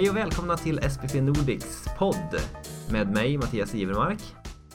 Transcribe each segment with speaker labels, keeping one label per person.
Speaker 1: Hej och välkomna till SPP Nordics podd med mig Mattias Ivermark.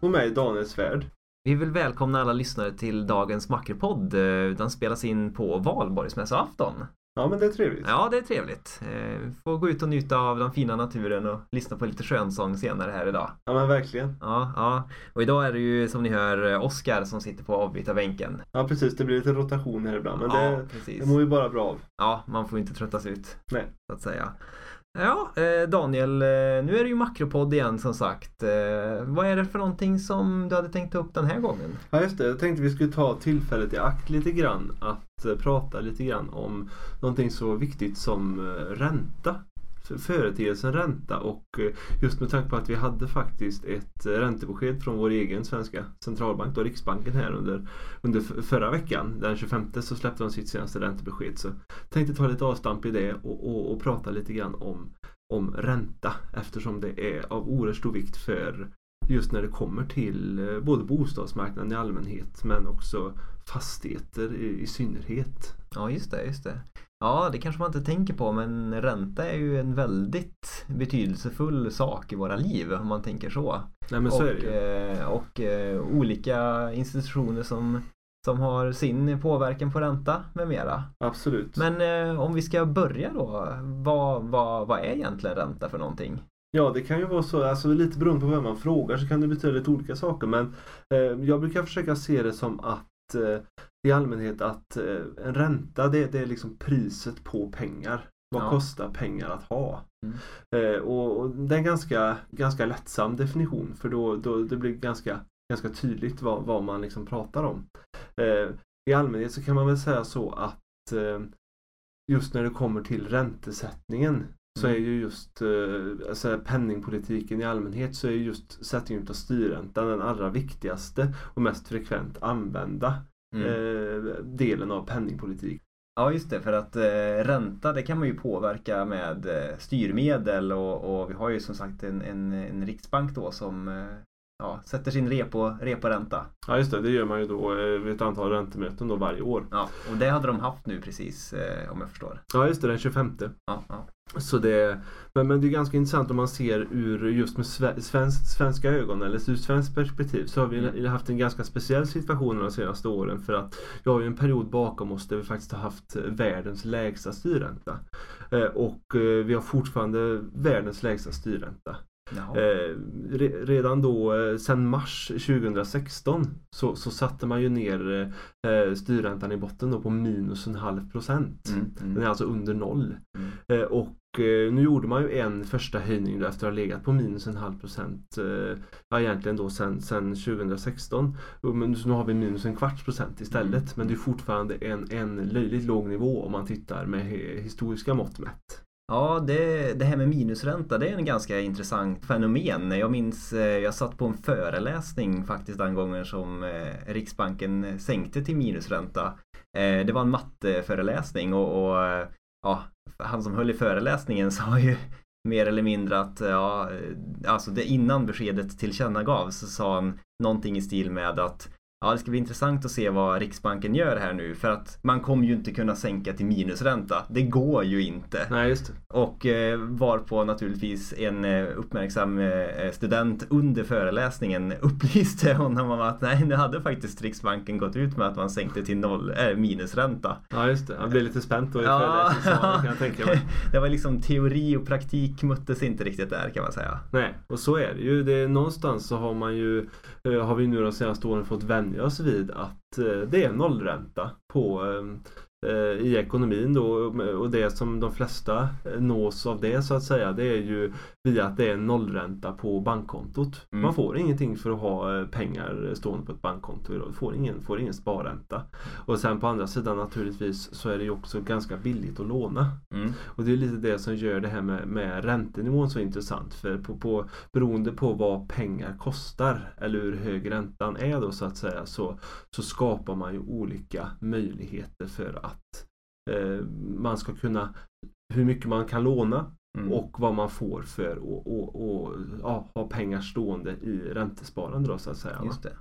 Speaker 2: Och mig Daniel Svärd.
Speaker 1: Vi vill välkomna alla lyssnare till dagens makropodd. Eh, den spelas in på valborgsmässoafton.
Speaker 2: Ja men det är trevligt.
Speaker 1: Ja, det är trevligt. Eh, Få gå ut och njuta av den fina naturen och lyssna på lite skönsång senare här idag.
Speaker 2: Ja men verkligen.
Speaker 1: Ja, ja. Och idag är det ju som ni hör Oskar som sitter på avbytarbänken.
Speaker 2: Ja precis, det blir lite rotation här ibland men
Speaker 1: ja,
Speaker 2: det,
Speaker 1: precis.
Speaker 2: det mår ju bara bra av.
Speaker 1: Ja, man får inte tröttas ut.
Speaker 2: Nej.
Speaker 1: Så att säga. Ja, eh, Daniel, eh, nu är det ju makropodd igen som sagt. Eh, vad är det för någonting som du hade tänkt ta upp den här gången?
Speaker 2: Ja just det, jag tänkte vi skulle ta tillfället i akt lite grann att prata lite grann om någonting så viktigt som ränta. Företeelsen ränta och eh, just med tanke på att vi hade faktiskt ett eh, räntebesked från vår egen svenska centralbank, då Riksbanken här under, under förra veckan. Den 25 så släppte de sitt senaste räntebesked. Så tänkte ta lite avstamp i det och, och, och prata lite grann om, om ränta eftersom det är av oerhört stor vikt för just när det kommer till eh, både bostadsmarknaden i allmänhet men också fastigheter i, i synnerhet.
Speaker 1: Ja, just det, just det. Ja, det kanske man inte tänker på men ränta är ju en väldigt betydelsefull sak i våra liv om man tänker så.
Speaker 2: Nej men så
Speaker 1: och eh, och eh, olika institutioner som, som har sin påverkan på ränta med mera.
Speaker 2: Absolut.
Speaker 1: Men eh, om vi ska börja då. Vad, vad, vad är egentligen ränta för någonting?
Speaker 2: Ja det kan ju vara så, alltså lite beroende på vem man frågar så kan det betyda lite olika saker men eh, jag brukar försöka se det som att eh, i allmänhet att eh, en ränta det, det är liksom priset på pengar. Vad
Speaker 1: Ja.
Speaker 2: kostar pengar att ha?
Speaker 1: Mm.
Speaker 2: Eh, och, och det är en ganska, ganska lättsam definition för då, då det blir ganska, ganska tydligt vad, vad man liksom pratar om. Eh, I allmänhet så kan man väl säga så att just när det kommer till räntesättningen så är
Speaker 1: Mm.
Speaker 2: ju just alltså penningpolitiken i allmänhet så är ju just sättningen av styrräntan den allra viktigaste och mest frekvent använda
Speaker 1: Mm.
Speaker 2: eh, delen av penningpolitik.
Speaker 1: Ja just det, för att eh, ränta det kan man ju påverka med eh, styrmedel och, och vi har ju som sagt en, en, en riksbank då som eh, ja, sätter sin repo, reporänta.
Speaker 2: Ja just det, det gör man ju då eh, vid ett antal räntemöten då varje år.
Speaker 1: Ja, och det hade de haft nu precis eh, om jag förstår.
Speaker 2: Ja just det, den 25.
Speaker 1: Ja, ja.
Speaker 2: Så det, men, men det är ganska intressant om man ser ur just med sve- svensk, svenska ögon eller ur svenskt perspektiv så har vi
Speaker 1: Mm.
Speaker 2: haft en ganska speciell situation de senaste åren för att vi har ju en period bakom oss där vi faktiskt har haft världens lägsta styrränta. Eh, och eh, vi har fortfarande världens lägsta styrränta. Eh, re, redan då eh, sen mars 2016 så, så satte man ju ner eh, styrräntan i botten då på minus en halv procent.
Speaker 1: Mm,
Speaker 2: Den
Speaker 1: mm,
Speaker 2: är alltså under noll.
Speaker 1: mm.
Speaker 2: Eh, och eh, nu gjorde man ju en första höjning då efter att ha legat på minus en halv procent. Eh, ja egentligen då sen, sen 2016. Och Men nu har vi minus en kvarts procent istället.
Speaker 1: Mm.
Speaker 2: Men det är fortfarande en, en löjligt låg nivå om man tittar med historiska mått mätt.
Speaker 1: Ja, det, det här med minusränta det är en ganska intressant fenomen. Jag minns, eh, jag satt på en föreläsning faktiskt den gången som eh, Riksbanken sänkte till minusränta. Eh, det var en matteföreläsning och, och ja, han som höll i föreläsningen sa ju mer eller mindre att ja, alltså det innan beskedet tillkännagavs så sa han någonting i stil med att Ja, det ska bli intressant att se vad Riksbanken gör här nu för att man kommer ju inte kunna sänka till minusränta. Det går ju inte.
Speaker 2: Nej just det.
Speaker 1: Och eh, varpå naturligtvis en eh, uppmärksam eh, student under föreläsningen upplyste honom om att nej, nu hade faktiskt Riksbanken gått ut med att man sänkte till noll, äh, minusränta.
Speaker 2: Ja just det. Jag blev lite spänt då i
Speaker 1: Ja.
Speaker 2: föreläsningssalen kan jag tänka mig.
Speaker 1: det var liksom teori och praktik möttes inte riktigt där kan man säga.
Speaker 2: Nej, och så är det ju. Det är, någonstans så har man ju, har vi nu de senaste åren fått vänja oss vid att eh, det är nollränta på eh, i ekonomin då och det som de flesta eh, nås av det så att säga det är ju via att det är nollränta på bankkontot.
Speaker 1: Mm.
Speaker 2: Man får ingenting för att ha eh, pengar stående på ett bankkonto idag. Får ingen, får ingen sparränta. Och sen på andra sidan naturligtvis så är det ju också ganska billigt att låna.
Speaker 1: Mm.
Speaker 2: Och det är lite det som gör det här med, med räntenivån så intressant. För på, på, beroende på vad pengar kostar eller hur hög räntan är då så att säga så, så skapar man ju olika möjligheter för att eh, man ska kunna hur mycket man kan låna
Speaker 1: Mm.
Speaker 2: och vad man får för att och, och, ja, ha pengar stående i räntesparande då så att säga.
Speaker 1: Just det.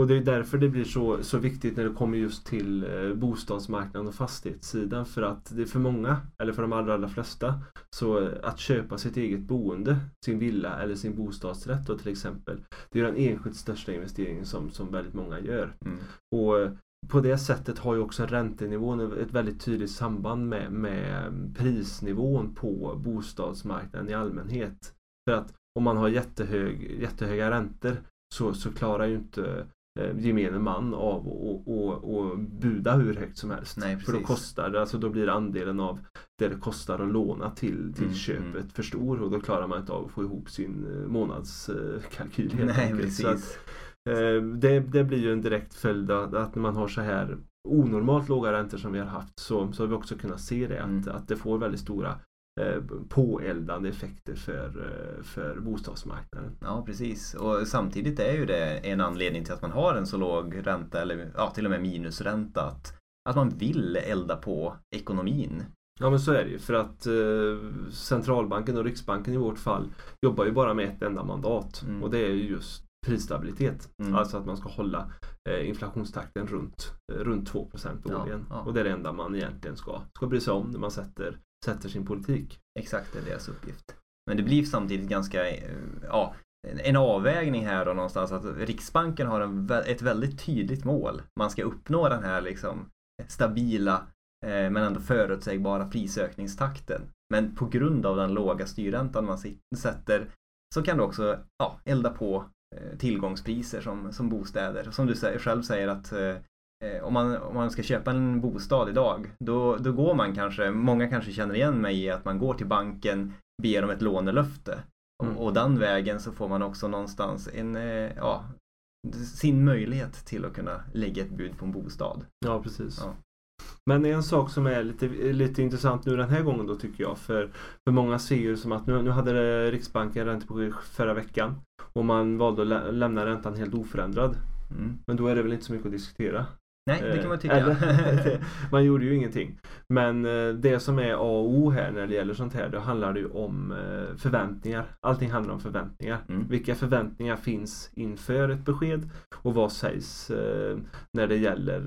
Speaker 2: Och det är därför det blir så, så viktigt när det kommer just till eh, bostadsmarknaden och fastighetssidan. För att det är för många, eller för de allra, allra flesta, så att köpa sitt eget boende, sin villa eller sin bostadsrätt då till exempel. Det är den enskilt största investeringen som, som väldigt många gör.
Speaker 1: Mm.
Speaker 2: Och eh, på det sättet har ju också räntenivån ett väldigt tydligt samband med, med prisnivån på bostadsmarknaden i allmänhet. För att om man har jättehög, jättehöga räntor så, så klarar ju inte eh, gemene man av att buda hur högt som helst.
Speaker 1: Nej,
Speaker 2: för då kostar det, alltså då blir andelen av det det kostar att låna till, till mm, köpet mm. för stor och då klarar man inte av att få ihop sin eh, månadskalkyl.
Speaker 1: Nej, precis. Att,
Speaker 2: eh, det, det blir ju en direkt följd att när man har så här onormalt låga räntor som vi har haft så, så har vi också kunnat se det mm. att, att det får väldigt stora Eh, påeldande effekter för, eh, för bostadsmarknaden.
Speaker 1: Ja precis och samtidigt är ju det en anledning till att man har en så låg ränta eller ja, till och med minusränta. Att, att man vill elda på ekonomin.
Speaker 2: Ja men så är det ju för att eh, centralbanken och Riksbanken i vårt fall jobbar ju bara med ett enda mandat mm. och det är just prisstabilitet. Mm. Alltså att man ska hålla eh, inflationstakten runt, eh, runt 2 årligen. Ja, ja. Och det är det enda man egentligen ska, ska bry sig om när man sätter sätter sin politik.
Speaker 1: Exakt, det är deras uppgift. Men det blir samtidigt ganska, eh, ja, en avvägning här då någonstans att Riksbanken har en, ett väldigt tydligt mål. Man ska uppnå den här liksom stabila eh, men ändå förutsägbara prisökningstakten. Men på grund av den låga styrräntan man sätter så kan du också ja, elda på tillgångspriser som, som bostäder. Som du själv säger att Eh, om, man, om man ska köpa en bostad idag, då, då går man kanske, många kanske känner igen mig i att man går till banken, ber om ett lånelöfte. Mm. Och, och den vägen så får man också någonstans en, eh, ja, sin möjlighet till att kunna lägga ett bud på en bostad.
Speaker 2: Ja, precis. Ja. Men en sak som är lite, lite intressant nu den här gången då tycker jag för, för många ser ju som att nu, nu hade Riksbanken räntebesked förra veckan och man valde att lä lämna räntan helt oförändrad. Mm. Men då är det väl inte så mycket att diskutera.
Speaker 1: Nej, det kan man tycka.
Speaker 2: man gjorde ju ingenting. Men eh, det som är A och O här när det gäller sånt här, då handlar det ju om eh, förväntningar. Allting handlar om förväntningar. Mm. Vilka förväntningar finns inför ett besked och vad sägs eh, när det gäller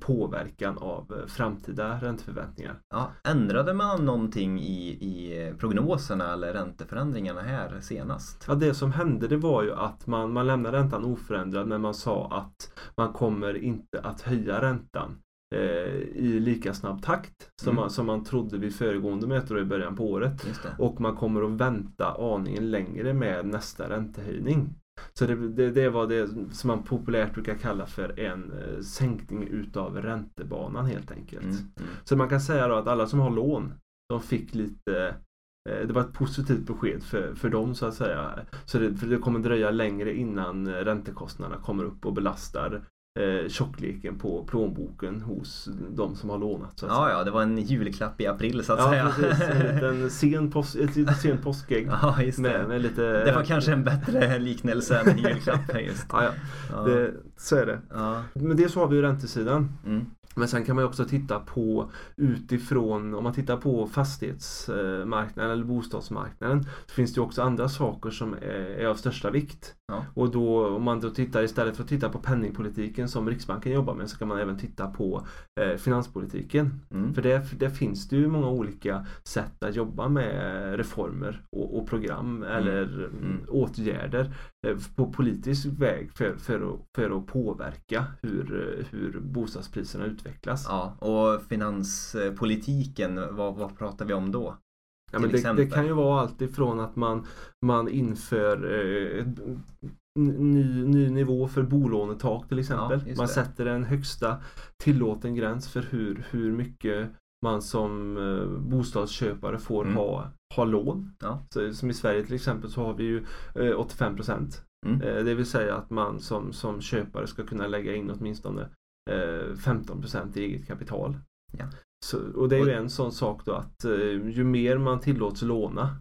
Speaker 2: påverkan av framtida ränteförväntningar.
Speaker 1: Ja, ändrade man någonting i, i prognoserna eller ränteförändringarna här senast?
Speaker 2: Ja, det som hände det var ju att man, man lämnade räntan oförändrad men man sa att man kommer inte att höja räntan eh, i lika snabb takt som, mm. man, som man trodde vid föregående möte i början på året. Och man kommer att vänta aningen längre med nästa räntehöjning. Så det, det, det var det som man populärt brukar kalla för en eh, sänkning utav räntebanan helt enkelt. Mm. Mm. Så man kan säga då att alla som har lån, de fick lite eh, det var ett positivt besked för, för dem så att säga. Så det, för det kommer dröja längre innan räntekostnaderna kommer upp och belastar eh, tjockleken på plånboken hos de som har lånat. Så
Speaker 1: att ja, ja, det var en julklapp i april så att
Speaker 2: ja,
Speaker 1: säga.
Speaker 2: Precis, en liten sen pos ett sen påskägg.
Speaker 1: Ja, just det. Med, med lite, det var kanske en bättre liknelse än en julklapp. Just.
Speaker 2: ja, ja. ja. Det, så är det. Ja. Men det så har vi ju räntesidan. Mm. Men sen kan man också titta på utifrån, om man tittar på fastighetsmarknaden eller bostadsmarknaden så finns det också andra saker som är, av största vikt. Ja. Och då om man då tittar istället för att titta på penningpolitiken som Riksbanken jobbar med så kan man även titta på eh, finanspolitiken. Mm. För det, det, finns det ju många olika sätt att jobba med reformer och, och program mm. eller mm. åtgärder eh, på politisk väg för, för, att, för att påverka hur, hur bostadspriserna utvecklas.
Speaker 1: Ja, och finanspolitiken, vad, vad pratar vi om då?
Speaker 2: Ja, men det, det, kan ju vara allt ifrån att man, man inför eh, ny, ny nivå för bolånetak till exempel. Ja, man sätter en högsta tillåten gräns för hur, hur mycket man som eh, bostadsköpare får mm. ha, ha lån. Ja. Så, som i Sverige till exempel så har vi ju eh, 85 procent. Mm. Eh, det vill säga att man som, som köpare ska kunna lägga in åtminstone 15 eh, procent i eget kapital. Ja. Så, och det är ju en sån sak då att eh, ju mer man tillåts låna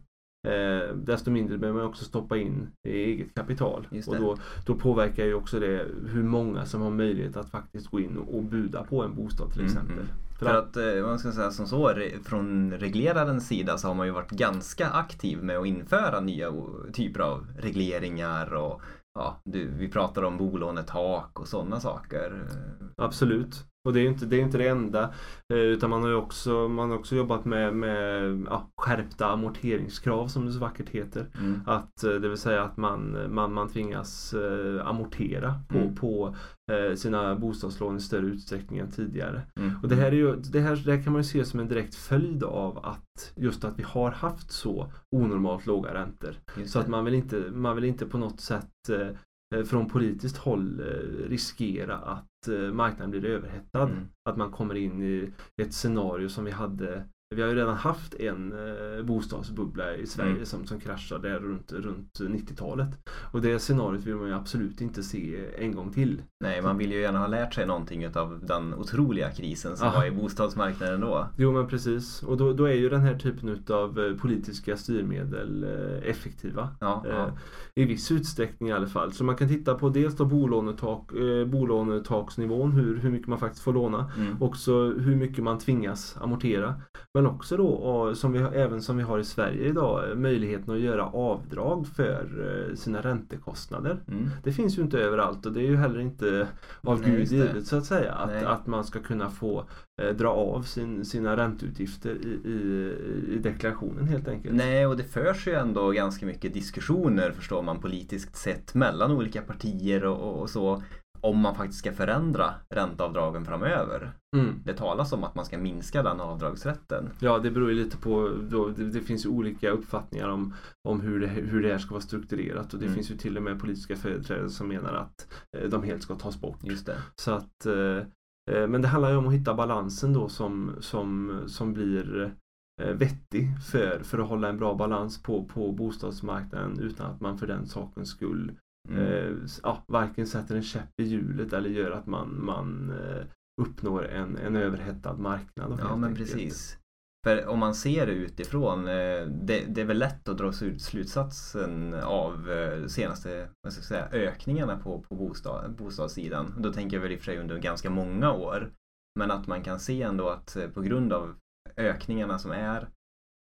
Speaker 2: eh, desto mindre behöver man också stoppa in i eget kapital. Och då, då påverkar ju också det hur många som har möjlighet att faktiskt gå in och, och buda på en bostad till mm, exempel. Mm,
Speaker 1: För, För att, eh, man ska säga som så, från reglerarens sida så har man ju varit ganska aktiv med att införa nya typer av regleringar och ja, du, vi pratar om bolånetak och sådana saker.
Speaker 2: Absolut. Och det är inte det, är inte det enda. Eh, utan man har ju också, man har också jobbat med, med ja, skärpta amorteringskrav som det så vackert heter. Mm. Att, eh, det vill säga att man, man, man tvingas eh, amortera på, mm. på sina bostadslån i större utsträckning än tidigare. Mm. Och det här, är ju, det, här, det här kan man ju se som en direkt följd av att just att vi har haft så onormalt låga räntor. Så att man vill inte, man vill inte på något sätt från politiskt håll riskera att Eh, marknaden blir överhettad. Mm. Att man kommer in i ett scenario som vi hade vi har ju redan haft en eh, bostadsbubbla i Sverige mm. som, som kraschade runt, runt 90-talet. Och det scenariot vill man ju absolut inte se en gång till.
Speaker 1: Nej, man vill ju gärna ha lärt sig någonting av den otroliga krisen som Aha. var i bostadsmarknaden då.
Speaker 2: Jo, men precis. Och då, då är ju den här typen av eh, politiska styrmedel eh, effektiva. Ja, ja. I viss utsträckning i alla fall. Så man kan titta på dels då bolånetak, bolånetaksnivån, hur, hur mycket man faktiskt får låna. Mm. Också hur mycket man tvingas amortera. Men också då, som vi, även som vi har i Sverige idag, möjligheten att göra avdrag för eh, sina räntekostnader. Mm. Det finns ju inte överallt och det är ju heller inte av Nej, Gud givet så att säga. Att, att man ska kunna få eh, dra av sin, sina ränteutgifter i, i, i, deklarationen helt enkelt.
Speaker 1: Nej, och det förs ju ändå ganska mycket diskussioner förstår man politiskt sett mellan olika partier och, och, och så om man faktiskt ska förändra ränteavdragen framöver. Mm. Det talas om att man ska minska den avdragsrätten.
Speaker 2: Ja, det beror ju lite på. Då, det, det, finns ju olika uppfattningar om, om hur, det, hur det här ska vara strukturerat och det mm. finns ju till och med politiska företrädare som menar att eh, de helt ska tas bort.
Speaker 1: Just det.
Speaker 2: Så att, eh, eh men det handlar ju om att hitta balansen då som, som, som blir vettig för, för att hålla en bra balans på, på bostadsmarknaden utan att man för den sakens skull Mm. Eh, ja, varken sätter en käpp i hjulet eller gör att man, man eh, uppnår en, en överhettad marknad.
Speaker 1: Ja men enkelt. precis. För om man ser det utifrån, eh, det, det är väl lätt att dra slutsatsen av senaste vad ska jag säga, ökningarna på, på bostad, bostadssidan. Då tänker jag väl i och för sig under ganska många år. Men att man kan se ändå att på grund av ökningarna som är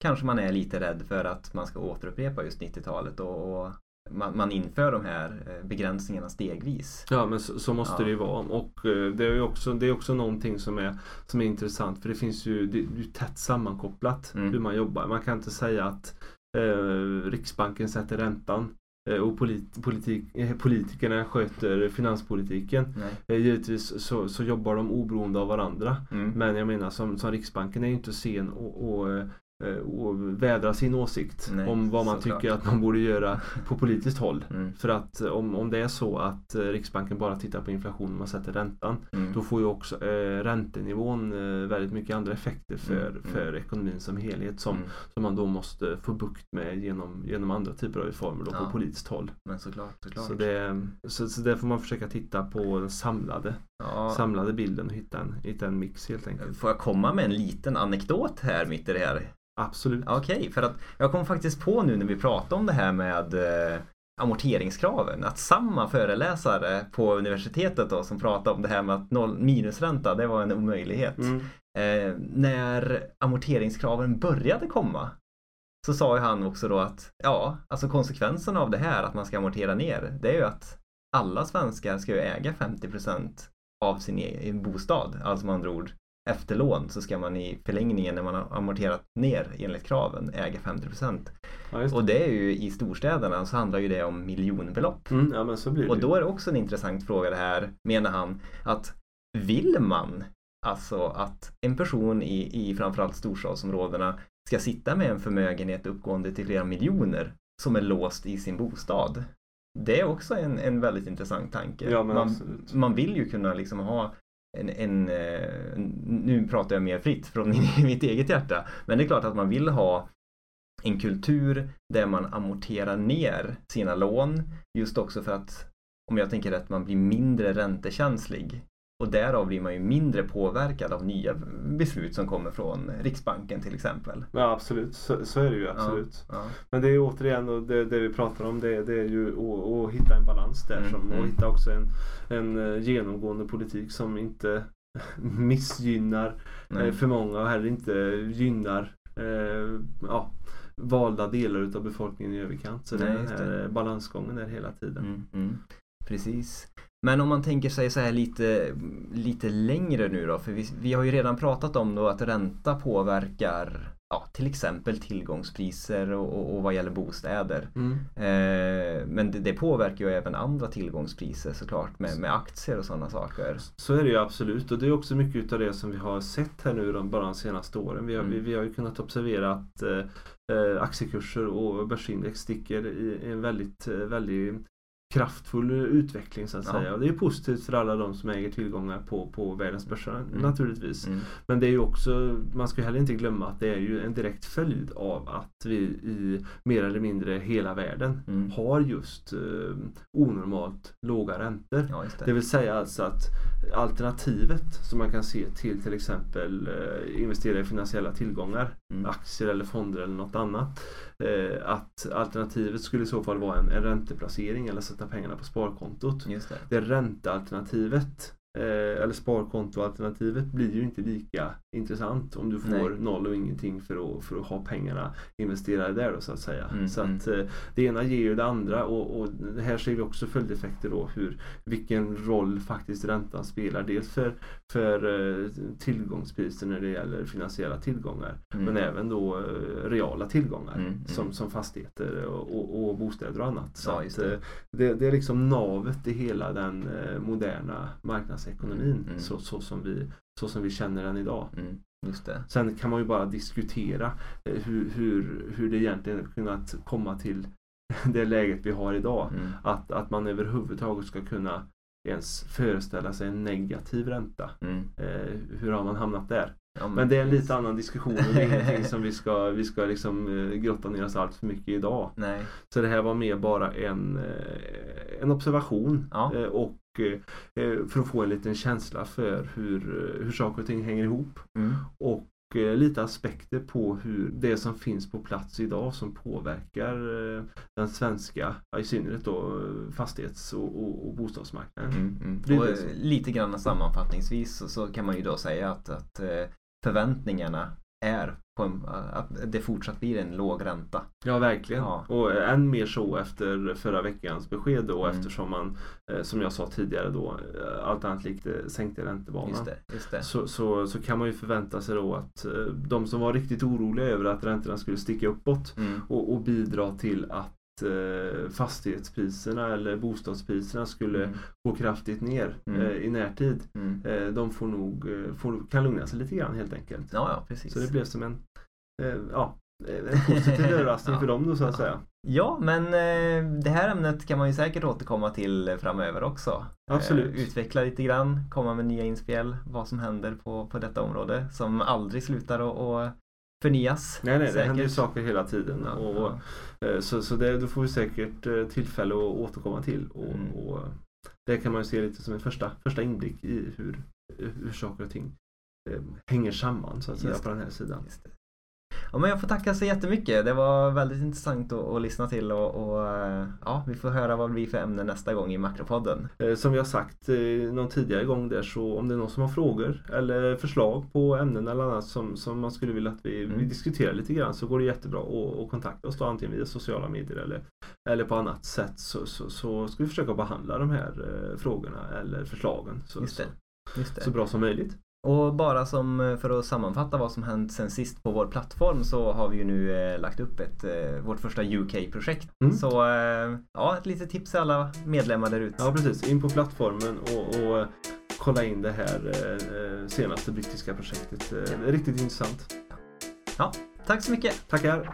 Speaker 1: kanske man är lite rädd för att man ska återupprepa just 90-talet och, och man, man inför de här eh, begränsningarna stegvis.
Speaker 2: Ja men så, så måste ja. det ju vara. Och eh, det är också, det är också någonting som är, som är intressant för det finns ju, det är tätt sammankopplat mm. hur man jobbar. Man kan inte säga att eh, Riksbanken sätter räntan eh, och polit, politik, politikerna sköter finanspolitiken. Nej. Givetvis så, så jobbar de oberoende av varandra. Mm. Men jag menar som, som Riksbanken är ju inte sen och, och och vädra sin åsikt Nej, om vad man tycker klart. att man borde göra på politiskt håll. Mm. För att eh, om, om det är så att eh, Riksbanken bara tittar på inflationen och man sätter räntan mm. då får ju också eh, räntenivån eh, väldigt mycket andra effekter för, mm. för mm. ekonomin som helhet som, mm. som man då måste få bukt med genom, genom andra typer av reformer då ja. på politiskt håll.
Speaker 1: Men såklart, såklart.
Speaker 2: Så, det, så, så där får man försöka titta på den samlade, ja. samlade bilden och hitta en, hitta en mix helt enkelt.
Speaker 1: Får jag komma med en liten anekdot här mitt i det här?
Speaker 2: Absolut.
Speaker 1: Okej, okay, för att jag kom faktiskt på nu när vi pratade om det här med eh, amorteringskraven att samma föreläsare på universitetet då som pratade om det här med att noll, minusränta det var en omöjlighet. Mm. Eh, när amorteringskraven började komma så sa ju han också då att ja, alltså konsekvenserna av det här att man ska amortera ner det är ju att alla svenskar ska ju äga 50 av sin egen bostad. Alltså med andra ord efter lån så ska man i förlängningen när man har amorterat ner enligt kraven äga 50 ja, Och det är ju i storstäderna så handlar ju det om miljonbelopp.
Speaker 2: Mm, ja, men så blir det
Speaker 1: och då är det också en intressant fråga det här, menar han, att vill man alltså att en person i, i framförallt storstadsområdena ska sitta med en förmögenhet uppgående till flera miljoner som är låst i sin bostad? Det är också en, en väldigt intressant tanke.
Speaker 2: Ja,
Speaker 1: man, man, vill ju kunna liksom ha en, en, eh, nu pratar jag mer fritt från mitt eget hjärta, men det är klart att man vill ha en kultur där man amorterar ner sina lån just också för att om jag tänker rätt, man blir mindre räntekänslig och därav blir man ju mindre påverkad av nya beslut som kommer från Riksbanken till exempel.
Speaker 2: Ja absolut, så, så är det ju absolut. Ja, ja. Men det är återigen och det, det, vi pratar om det, det är ju att, att, hitta en balans där mm, som, och mm. hitta också en, en eh, genomgående politik som inte missgynnar Nej. Eh, för många och heller inte gynnar eh, ja, valda delar utav befolkningen i överkant. Så
Speaker 1: Nej,
Speaker 2: är den här balansgången där hela tiden.
Speaker 1: Mm, mm. Precis. Men om man tänker sig så här lite, lite längre nu då, för vi, vi har ju redan pratat om då att ränta påverkar ja, till exempel tillgångspriser och, och, och vad gäller bostäder.
Speaker 2: Mm.
Speaker 1: Eh, men det, det påverkar ju även andra tillgångspriser såklart med, med aktier och sådana saker.
Speaker 2: Så är det ju absolut och det är också mycket utav det som vi har sett här nu de, bara de senaste åren. Vi har,
Speaker 1: Mm.
Speaker 2: vi, vi har ju kunnat observera att eh, eh, aktiekurser och börsindex sticker i en väldigt, eh, väldigt kraftfull utveckling så att
Speaker 1: Ja.
Speaker 2: säga. Och det är positivt för alla de som äger tillgångar på, på världens börser naturligtvis.
Speaker 1: Mm.
Speaker 2: Men det är ju också, man ska heller inte glömma att det är ju en direkt följd av att vi i mer eller mindre hela världen
Speaker 1: Mm.
Speaker 2: har just eh, onormalt låga räntor.
Speaker 1: Ja, det.
Speaker 2: Det vill säga alltså att alternativet som man kan se till till exempel eh, investera i finansiella tillgångar,
Speaker 1: Mm.
Speaker 2: aktier eller fonder eller något annat. Eh, att alternativet skulle i så fall vara en, en ränteplacering eller sätta pengarna på sparkontot.
Speaker 1: Just det.
Speaker 2: Det räntealternativet eller sparkontoalternativet blir ju inte lika intressant om du får
Speaker 1: Nej.
Speaker 2: noll och ingenting för att, för att ha pengarna investerade där då så att säga.
Speaker 1: Mm,
Speaker 2: så att eh, det ena ger ju det andra och, och här ser vi också följdeffekter då hur vilken roll faktiskt räntan spelar. Dels för, för eh, tillgångspriser när det gäller finansiella tillgångar
Speaker 1: Mm.
Speaker 2: men även då eh, reala tillgångar
Speaker 1: Mm, mm.
Speaker 2: Som, som fastigheter och, och, och bostäder och annat. Så
Speaker 1: Ja, just
Speaker 2: att,
Speaker 1: det.
Speaker 2: eh, det, det är liksom navet i hela den eh, moderna marknadsekonomin
Speaker 1: Mm, mm.
Speaker 2: Så, så, som vi, så som vi känner den idag.
Speaker 1: Mm.
Speaker 2: Sen kan man ju bara diskutera eh, hur, hur, hur det egentligen kunnat komma till det läget vi har idag.
Speaker 1: Mm.
Speaker 2: Att, att man överhuvudtaget ska kunna ens föreställa sig en negativ ränta.
Speaker 1: Mm.
Speaker 2: Eh, hur har man hamnat där?
Speaker 1: Ja,
Speaker 2: Men det är en lite annan diskussion och det är ingenting som vi ska, vi ska liksom eh, grotta ner oss allt för mycket idag.
Speaker 1: Nej.
Speaker 2: Så det här var mer bara en, eh, en observation
Speaker 1: Ja.
Speaker 2: eh, och för att få en liten känsla för hur, hur saker och ting hänger ihop.
Speaker 1: Mm.
Speaker 2: Och lite aspekter på hur det som finns på plats idag som påverkar den svenska, i synnerhet då fastighets och, och, och bostadsmarknaden.
Speaker 1: Mm, mm. Och lite grann sammanfattningsvis så, så kan man ju då säga att, att förväntningarna är på en, att det fortsatt blir en låg ränta.
Speaker 2: Ja, verkligen.
Speaker 1: Ja.
Speaker 2: Och än mer så efter förra veckans besked då
Speaker 1: Mm.
Speaker 2: eftersom man, eh, som jag sa tidigare då, eh, allt annat likt eh, sänkte räntebanan.
Speaker 1: Just det. Just det.
Speaker 2: Så, så, så kan man ju förvänta sig då att de som var riktigt oroliga över att räntorna skulle sticka uppåt
Speaker 1: Mm.
Speaker 2: och, och bidra till att fastighetspriserna eller bostadspriserna skulle
Speaker 1: Mm.
Speaker 2: gå kraftigt ner
Speaker 1: Mm.
Speaker 2: eh, i närtid.
Speaker 1: Mm.
Speaker 2: Eh, de får nog, eh, får, kan lugna sig lite grann helt enkelt.
Speaker 1: Ja, ja, precis.
Speaker 2: Så det blev som en, eh, ja, en positiv överraskning
Speaker 1: Ja.
Speaker 2: för dem då så att
Speaker 1: Ja.
Speaker 2: säga.
Speaker 1: Ja, men eh, det här ämnet kan man ju säkert återkomma till framöver också.
Speaker 2: Absolut.
Speaker 1: Eh, utveckla lite grann, komma med nya inspel, vad som händer på, på detta område som aldrig slutar att förnyas.
Speaker 2: Nej, nej, det
Speaker 1: Säkert.
Speaker 2: händer ju saker hela tiden. Och, eh, Så, så det då får vi säkert eh, tillfälle att återkomma till. Och,
Speaker 1: Mm.
Speaker 2: och det kan man ju se lite som en första, första inblick i hur, hur saker och ting eh, hänger samman så att säga på den här sidan.
Speaker 1: Ja, men jag får tacka så jättemycket. Det var väldigt intressant att, att lyssna till och, och eh, ja, vi får höra vad det blir för ämne nästa gång i Makropodden.
Speaker 2: Eh, Som vi har sagt eh, någon tidigare gång där så om det är någon som har frågor eller förslag på ämnen eller annat som, som man skulle vilja att vi,
Speaker 1: Mm.
Speaker 2: vi diskuterar lite grann så går det jättebra att, att kontakta oss då antingen via sociala medier eller, eller på annat sätt så, så, så ska vi försöka behandla de här frågorna eller förslagen så, så, så bra som möjligt.
Speaker 1: Och bara som eh, för att sammanfatta vad som hänt sen sist på vår plattform så har vi ju nu eh, lagt upp ett, eh, vårt första UK-projekt.
Speaker 2: Mm.
Speaker 1: Så ja, ett litet tips till alla medlemmar där ute.
Speaker 2: Ja precis, in på plattformen och, och kolla in det här senaste brittiska projektet. Är riktigt intressant.
Speaker 1: Tack så mycket!
Speaker 2: Tackar!